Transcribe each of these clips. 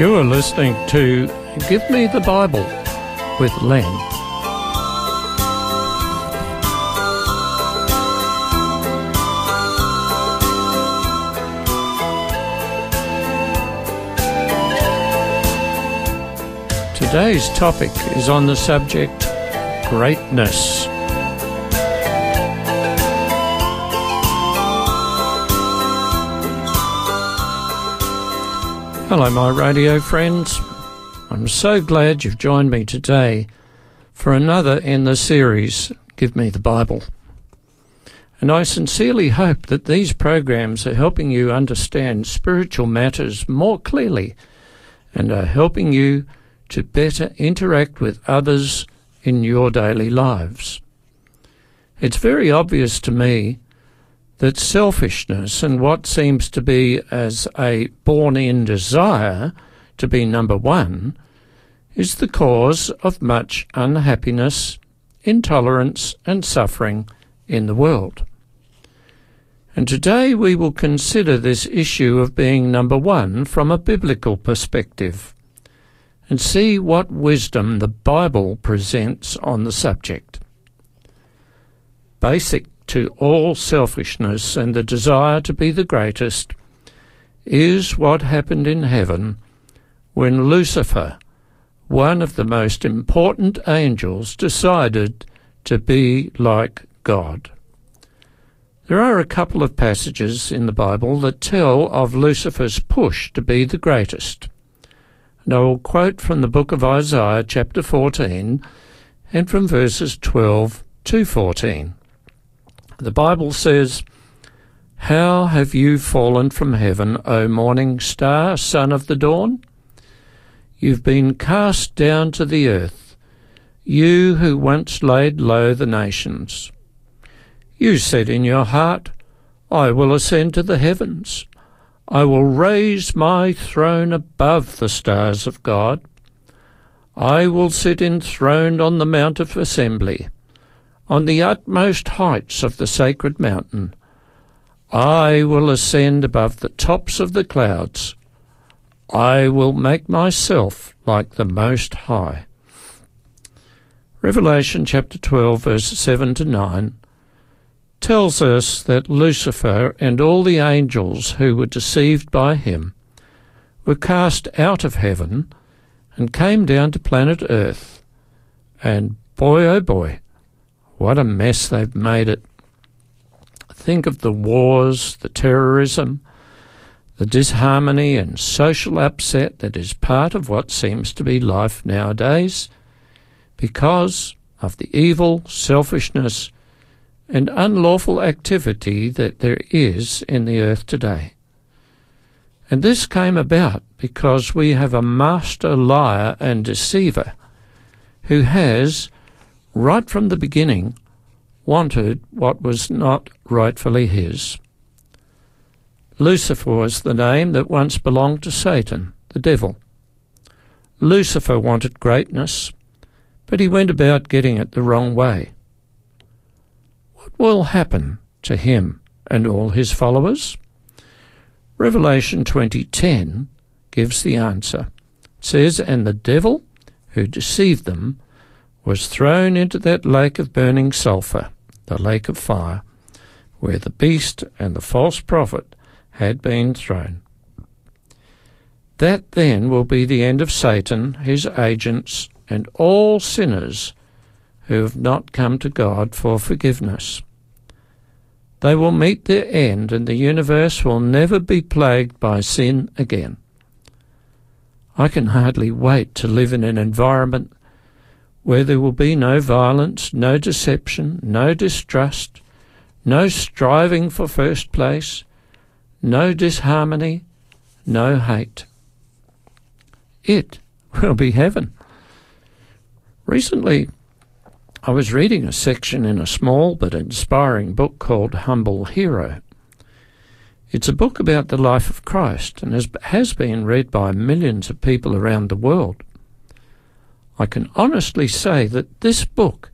You are listening to Give Me the Bible with Len. Today's topic is on the subject greatness. Hello, my radio friends. I'm so glad you've joined me today for another in the series, Give Me the Bible. And I sincerely hope that these programs are helping you understand spiritual matters more clearly and are helping you to better interact with others in your daily lives. It's very obvious to me that selfishness and what seems to be as a born in desire to be number one is the cause of much unhappiness, intolerance, and suffering in the world. And today we will consider this issue of being number one from a biblical perspective and see what wisdom the Bible presents on the subject. Basic to all selfishness and the desire to be the greatest is what happened in heaven when Lucifer, one of the most important angels, decided to be like God. There are a couple of passages in the Bible that tell of Lucifer's push to be the greatest. And I will quote from the book of Isaiah, chapter 14, and from verses 12 to 14. The Bible says, How have you fallen from heaven, O morning star, son of the dawn? You've been cast down to the earth, you who once laid low the nations. You said in your heart, I will ascend to the heavens. I will raise my throne above the stars of God. I will sit enthroned on the Mount of Assembly on the utmost heights of the sacred mountain. I will ascend above the tops of the clouds. I will make myself like the Most High. Revelation chapter 12, verses 7 to 9 tells us that Lucifer and all the angels who were deceived by him were cast out of heaven and came down to planet Earth. And boy, oh boy, what a mess they've made it. Think of the wars, the terrorism, the disharmony and social upset that is part of what seems to be life nowadays because of the evil, selfishness, and unlawful activity that there is in the earth today. And this came about because we have a master liar and deceiver who has right from the beginning, wanted what was not rightfully his. Lucifer was the name that once belonged to Satan, the devil. Lucifer wanted greatness, but he went about getting it the wrong way. What will happen to him and all his followers? Revelation 20:10 gives the answer. It says, "And the devil who deceived them was thrown into that lake of burning sulphur, the lake of fire, where the beast and the false prophet had been thrown. That then will be the end of Satan, his agents, and all sinners who have not come to God for forgiveness. They will meet their end, and the universe will never be plagued by sin again. I can hardly wait to live in an environment where there will be no violence, no deception, no distrust, no striving for first place, no disharmony, no hate. It will be heaven. Recently, I was reading a section in a small but inspiring book called Humble Hero. It's a book about the life of Christ and has been read by millions of people around the world. I can honestly say that this book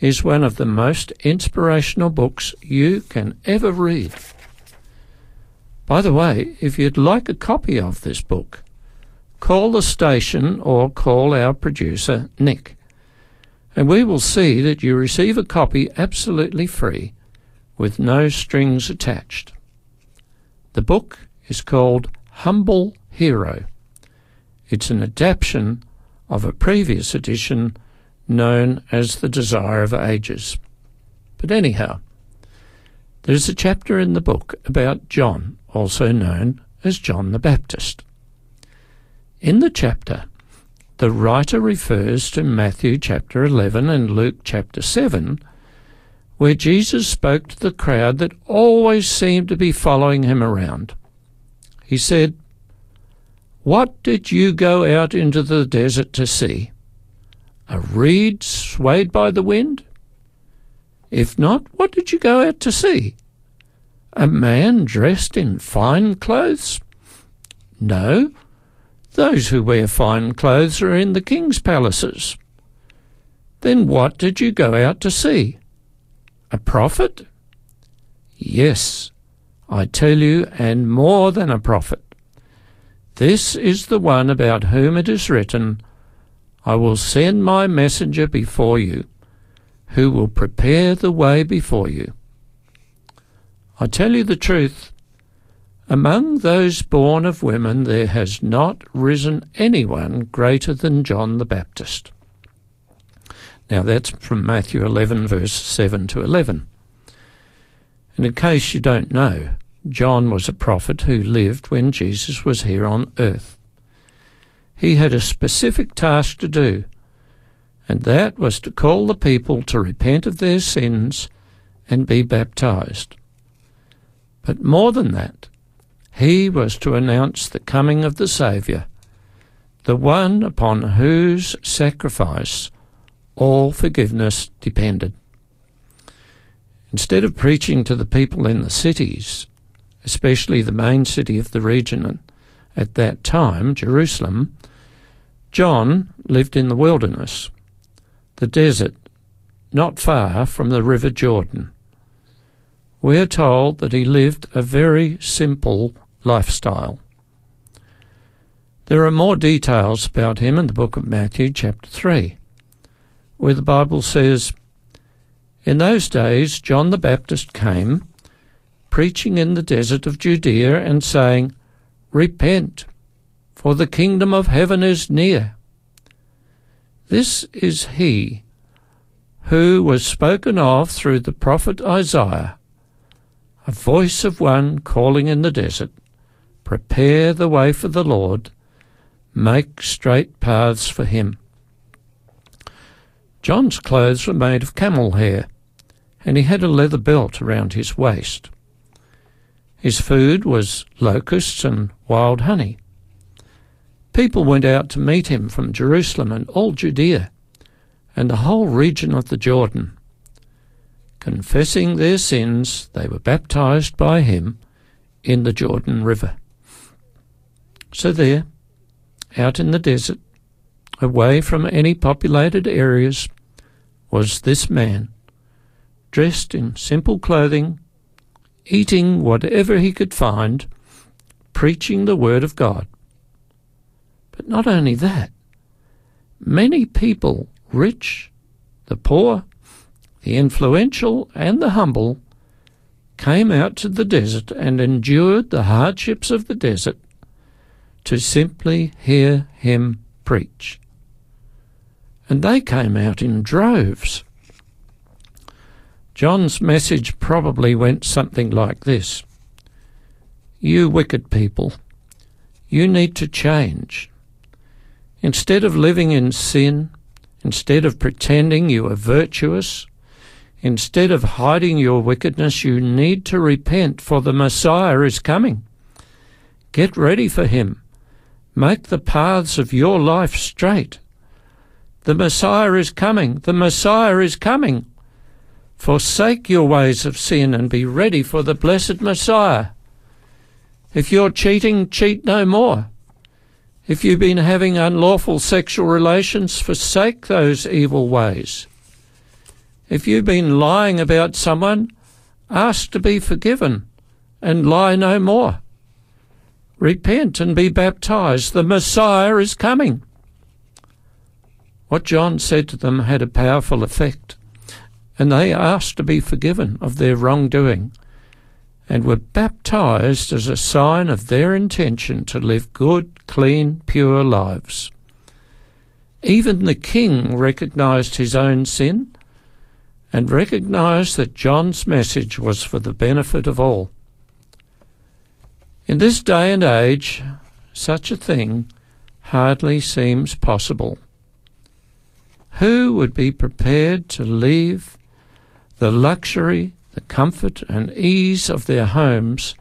is one of the most inspirational books you can ever read. By the way, if you'd like a copy of this book, call the station or call our producer, Nick, and we will see that you receive a copy absolutely free with no strings attached. The book is called Humble Hero. It's an adaptation of a previous edition known as The Desire of Ages. But anyhow, there's a chapter in the book about John, also known as John the Baptist. In the chapter, the writer refers to Matthew chapter 11 and Luke chapter 7, where Jesus spoke to the crowd that always seemed to be following him around. He said, What did you go out into the desert to see? A reed swayed by the wind? If not, what did you go out to see? A man dressed in fine clothes? No, those who wear fine clothes are in the king's palaces. Then what did you go out to see? A prophet? Yes, I tell you, and more than a prophet. This is the one about whom it is written, I will send my messenger before you, who will prepare the way before you. I tell you the truth, among those born of women, there has not risen anyone greater than John the Baptist. Now that's from Matthew 11, verse 7 to 11. And in case you don't know, John was a prophet who lived when Jesus was here on earth. He had a specific task to do, and that was to call the people to repent of their sins and be baptized. But more than that, he was to announce the coming of the Saviour, the one upon whose sacrifice all forgiveness depended. Instead of preaching to the people in the cities, especially the main city of the region at that time, Jerusalem, John lived in the wilderness, the desert, not far from the River Jordan. We are told that he lived a very simple lifestyle. There are more details about him in the book of Matthew, chapter 3, where the Bible says, In those days John the Baptist came, preaching in the desert of Judea, and saying, Repent, for the kingdom of heaven is near. This is he who was spoken of through the prophet Isaiah, a voice of one calling in the desert, Prepare the way for the Lord, make straight paths for him. John's clothes were made of camel hair, and he had a leather belt around his waist. His food was locusts and wild honey. People went out to meet him from Jerusalem and all Judea and the whole region of the Jordan. Confessing their sins, they were baptized by him in the Jordan River. So there, out in the desert, away from any populated areas, was this man, dressed in simple clothing, eating whatever he could find, preaching the word of God. But not only that, many people, rich, the poor, the influential, and the humble, came out to the desert and endured the hardships of the desert to simply hear him preach. And they came out in droves. John's message probably went something like this You wicked people, you need to change. Instead of living in sin, instead of pretending you are virtuous, instead of hiding your wickedness, you need to repent, for the Messiah is coming. Get ready for him. Make the paths of your life straight. The Messiah is coming. The Messiah is coming. Forsake your ways of sin and be ready for the blessed Messiah. If you're cheating, cheat no more. If you've been having unlawful sexual relations, forsake those evil ways. If you've been lying about someone, ask to be forgiven and lie no more. Repent and be baptized. The Messiah is coming. What John said to them had a powerful effect, and they asked to be forgiven of their wrongdoing and were baptized as a sign of their intention to live good, clean, pure lives. Even the king recognized his own sin and recognized that John's message was for the benefit of all. In this day and age, such a thing hardly seems possible. Who would be prepared to leave the luxury, the comfort, and ease of their homes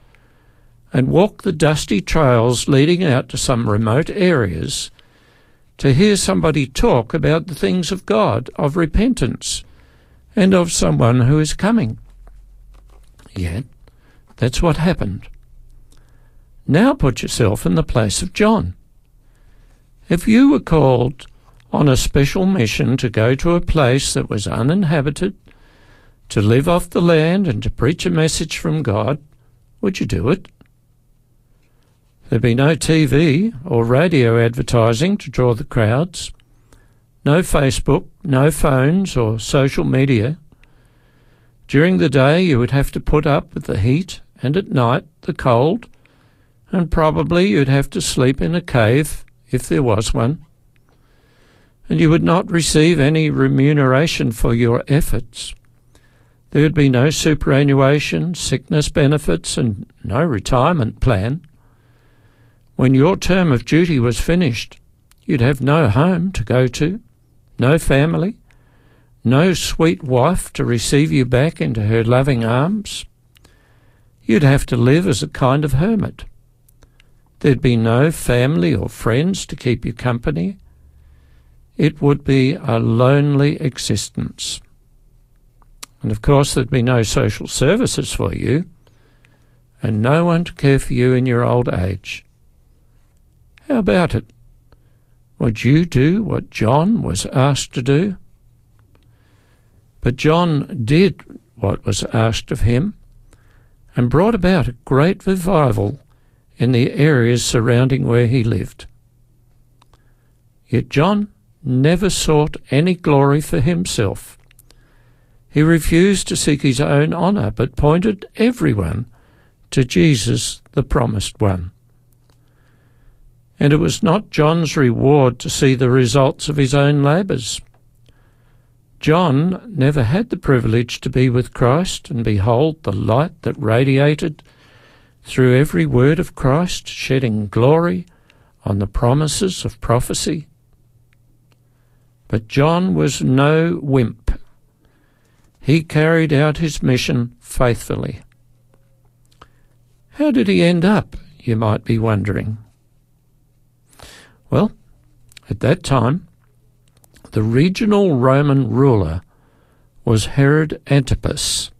and walk the dusty trails leading out to some remote areas to hear somebody talk about the things of God, of repentance, and of someone who is coming? Yet, that's what happened. Now put yourself in the place of John. If you were called on a special mission to go to a place that was uninhabited, to live off the land and to preach a message from God, would you do it? There'd be no TV or radio advertising to draw the crowds, no Facebook, no phones or social media. During the day, you would have to put up with the heat and at night the cold, and probably you'd have to sleep in a cave if there was one and you would not receive any remuneration for your efforts. There would be no superannuation, sickness benefits, and no retirement plan. When your term of duty was finished, you'd have no home to go to, no family, no sweet wife to receive you back into her loving arms. You'd have to live as a kind of hermit. There'd be no family or friends to keep you company it would be a lonely existence. And of course, there'd be no social services for you, and no one to care for you in your old age. How about it? Would you do what John was asked to do? But John did what was asked of him and brought about a great revival in the areas surrounding where he lived. Yet John never sought any glory for himself. He refused to seek his own honour, but pointed everyone to Jesus, the promised one. And it was not John's reward to see the results of his own labours. John never had the privilege to be with Christ and behold the light that radiated through every word of Christ, shedding glory on the promises of prophecy but John was no wimp. He carried out his mission faithfully. How did he end up, you might be wondering? Well, at that time, the regional Roman ruler was Herod Antipas.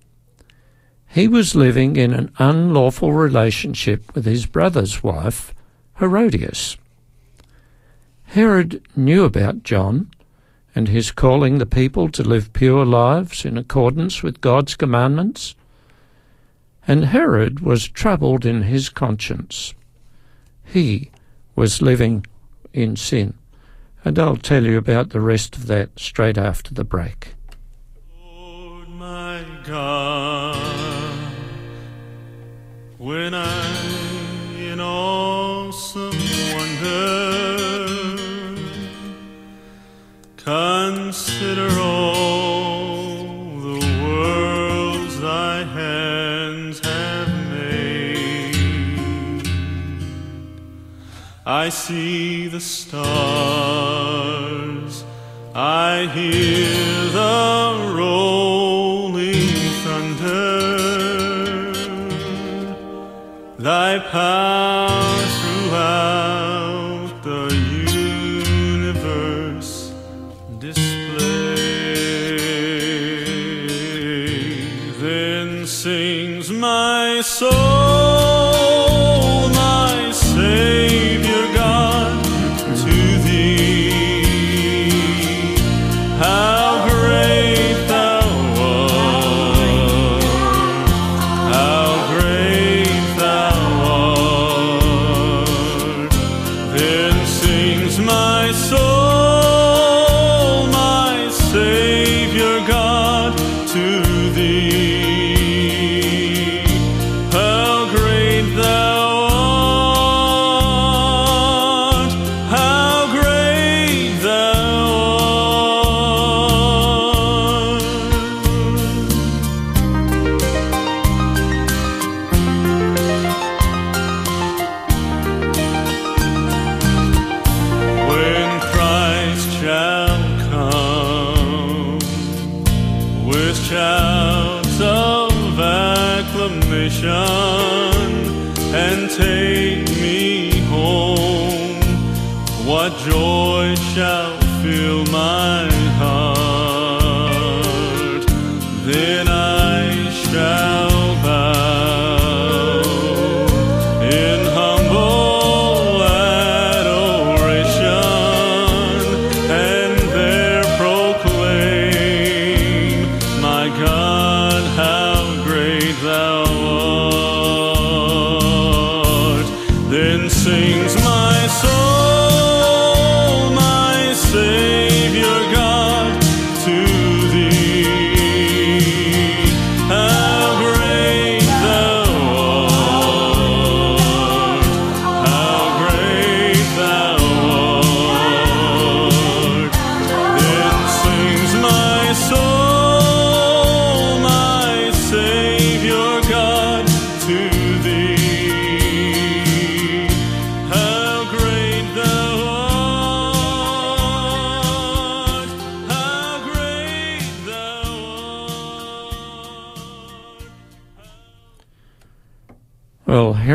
He was living in an unlawful relationship with his brother's wife, Herodias. Herod knew about John and his calling the people to live pure lives in accordance with God's commandments. And Herod was troubled in his conscience. He was living in sin. And I'll tell you about the rest of that straight after the break. Lord my God, when I'm in awesome wonder Consider all the worlds thy hands have made. I see the stars, I hear the rolling thunder. Thy power take me home. What joy shall fill my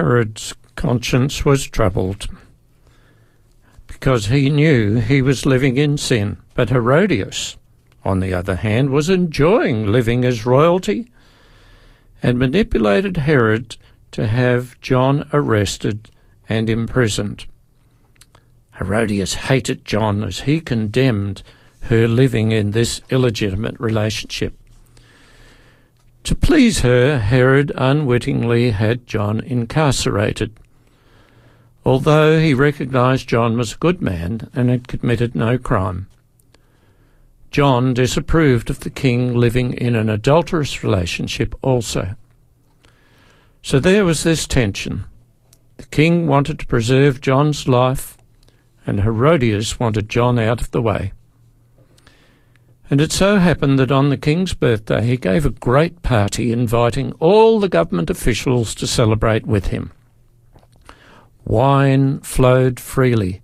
Herod's conscience was troubled because he knew he was living in sin. But Herodias, on the other hand, was enjoying living as royalty and manipulated Herod to have John arrested and imprisoned. Herodias hated John as he condemned her living in this illegitimate relationship. To please her, Herod unwittingly had John incarcerated. Although he recognized John was a good man and had committed no crime. John disapproved of the king living in an adulterous relationship also. So there was this tension. The king wanted to preserve John's life, and Herodias wanted John out of the way. And it so happened that on the king's birthday he gave a great party inviting all the government officials to celebrate with him. Wine flowed freely,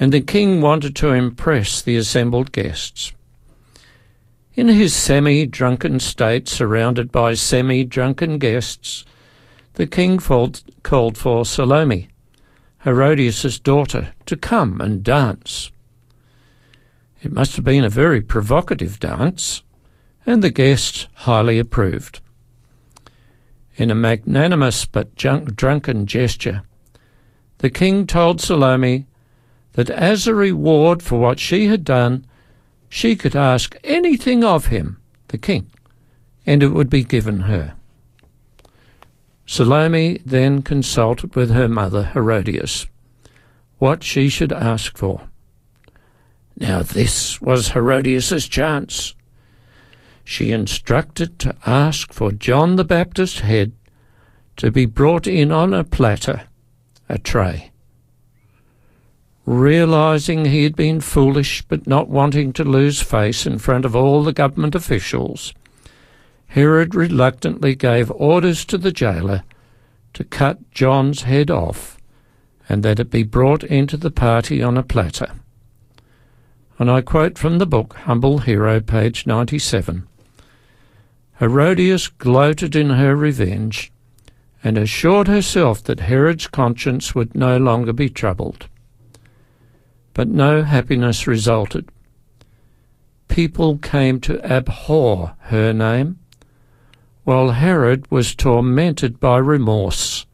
and the king wanted to impress the assembled guests. In his semi drunken state, surrounded by semi drunken guests, the king called, for Salome, Herodias' daughter, to come and dance. It must have been a very provocative dance, and the guests highly approved. In a magnanimous but drunken gesture, the king told Salome that as a reward for what she had done, she could ask anything of him, the king, and it would be given her. Salome then consulted with her mother Herodias what she should ask for. Now this was Herodias's chance. She instructed to ask for John the Baptist's head to be brought in on a platter, a tray. Realizing he had been foolish but not wanting to lose face in front of all the government officials, Herod reluctantly gave orders to the jailer to cut John's head off and that it be brought into the party on a platter. And I quote from the book Humble Hero, page 97. Herodias gloated in her revenge and assured herself that Herod's conscience would no longer be troubled. But no happiness resulted. People came to abhor her name, while Herod was tormented by remorse.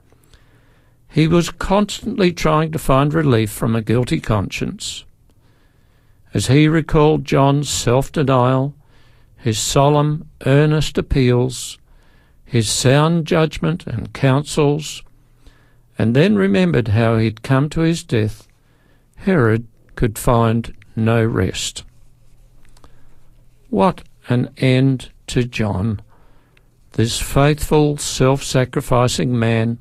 He was constantly trying to find relief from a guilty conscience. As he recalled John's self denial, his solemn, earnest appeals, his sound judgment and counsels, and then remembered how he'd come to his death, Herod could find no rest. What an end to John, this faithful, self sacrificing man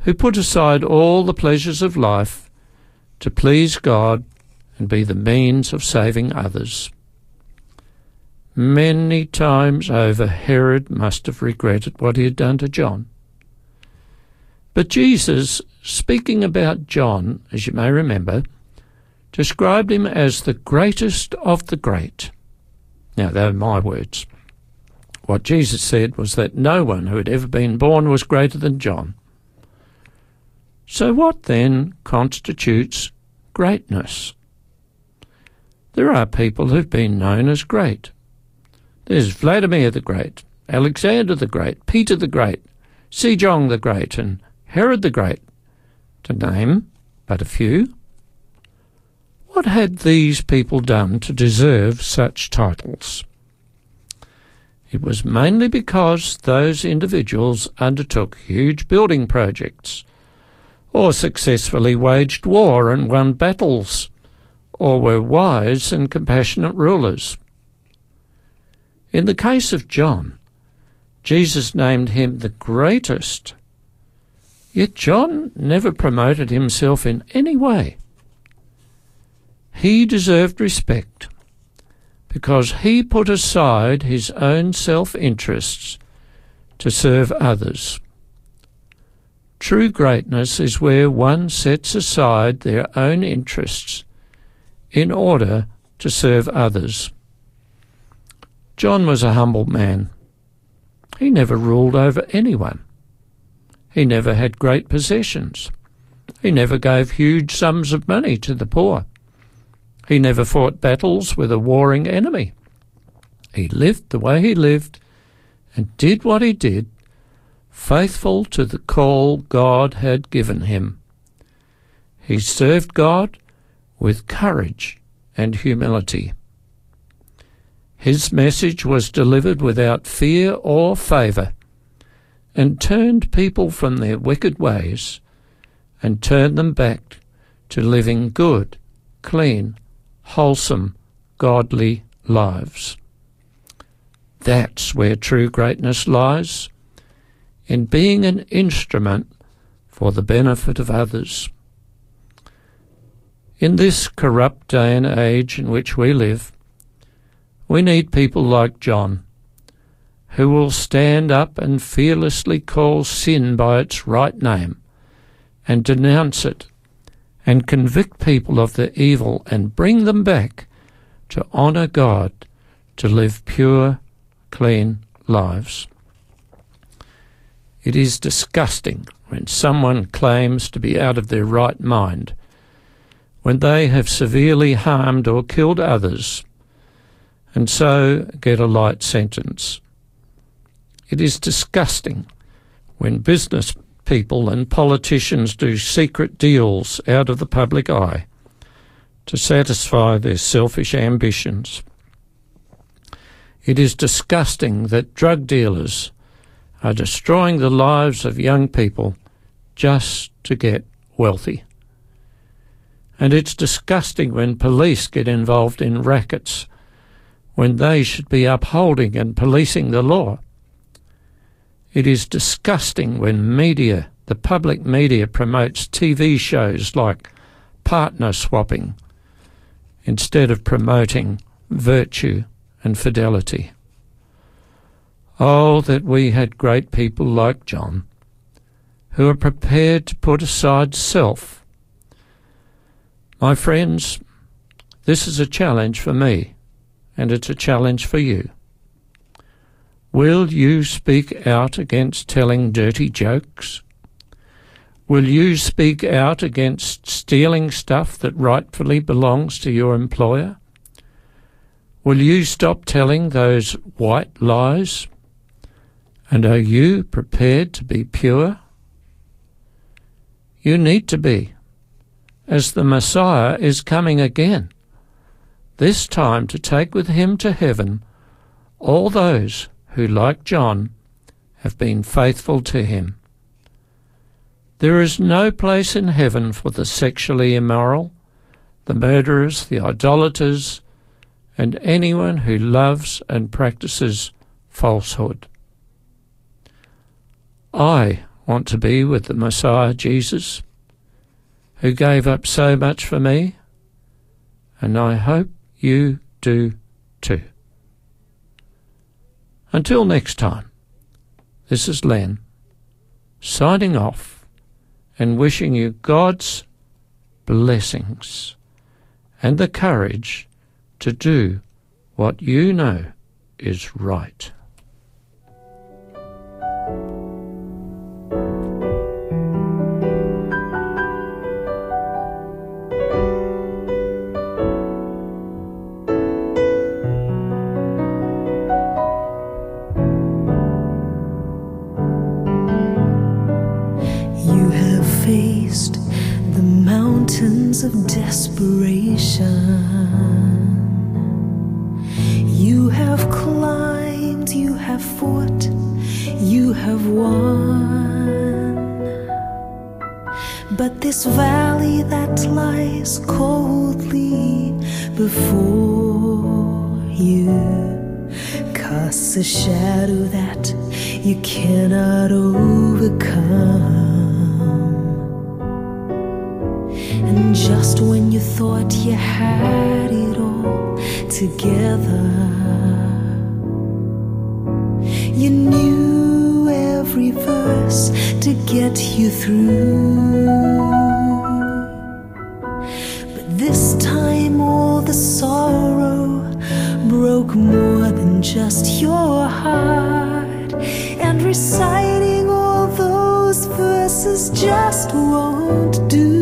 who put aside all the pleasures of life to please God and be the means of saving others. Many times over, Herod must have regretted what he had done to John. But Jesus, speaking about John, as you may remember, described him as the greatest of the great. Now, they are my words. What Jesus said was that no one who had ever been born was greater than John. So, what then constitutes greatness? There are people who've been known as great. There's Vladimir the Great, Alexander the Great, Peter the Great, Sejong the Great, and Herod the Great, to name but a few. What had these people done to deserve such titles? It was mainly because those individuals undertook huge building projects, or successfully waged war and won battles, or were wise and compassionate rulers. In the case of John, Jesus named him the greatest. Yet John never promoted himself in any way. He deserved respect because he put aside his own self interests to serve others. True greatness is where one sets aside their own interests in order to serve others. John was a humble man. He never ruled over anyone. He never had great possessions. He never gave huge sums of money to the poor. He never fought battles with a warring enemy. He lived the way he lived and did what he did, faithful to the call God had given him. He served God with courage and humility. His message was delivered without fear or favour and turned people from their wicked ways and turned them back to living good, clean, wholesome, godly lives. That's where true greatness lies, in being an instrument for the benefit of others. In this corrupt day and age in which we live, we need people like John, who will stand up and fearlessly call sin by its right name and denounce it and convict people of their evil and bring them back to honour God, to live pure, clean lives. It is disgusting when someone claims to be out of their right mind, when they have severely harmed or killed others, and so get a light sentence. It is disgusting when business people and politicians do secret deals out of the public eye to satisfy their selfish ambitions. It is disgusting that drug dealers are destroying the lives of young people just to get wealthy. And it's disgusting when police get involved in rackets when they should be upholding and policing the law. It is disgusting when media, the public media, promotes TV shows like partner swapping instead of promoting virtue and fidelity. Oh, that we had great people like John, who are prepared to put aside self. My friends, this is a challenge for me, and it's a challenge for you. Will you speak out against telling dirty jokes? Will you speak out against stealing stuff that rightfully belongs to your employer? Will you stop telling those white lies? And are you prepared to be pure? You need to be, as the Messiah is coming again, this time to take with him to heaven all those who, like John, have been faithful to him. There is no place in heaven for the sexually immoral, the murderers, the idolaters, and anyone who loves and practices falsehood. I want to be with the Messiah Jesus, who gave up so much for me, and I hope you do too. Until next time, this is Len, signing off and wishing you God's blessings and the courage to do what you know is right. the mountains of desperation. You have climbed, you have fought, you have won. But this valley that lies coldly before you casts a shadow that you cannot overcome. And just when you thought you had it all together, you knew every verse to get you through. But this time, all the sorrow broke more than just your heart, and reciting all those verses just won't do.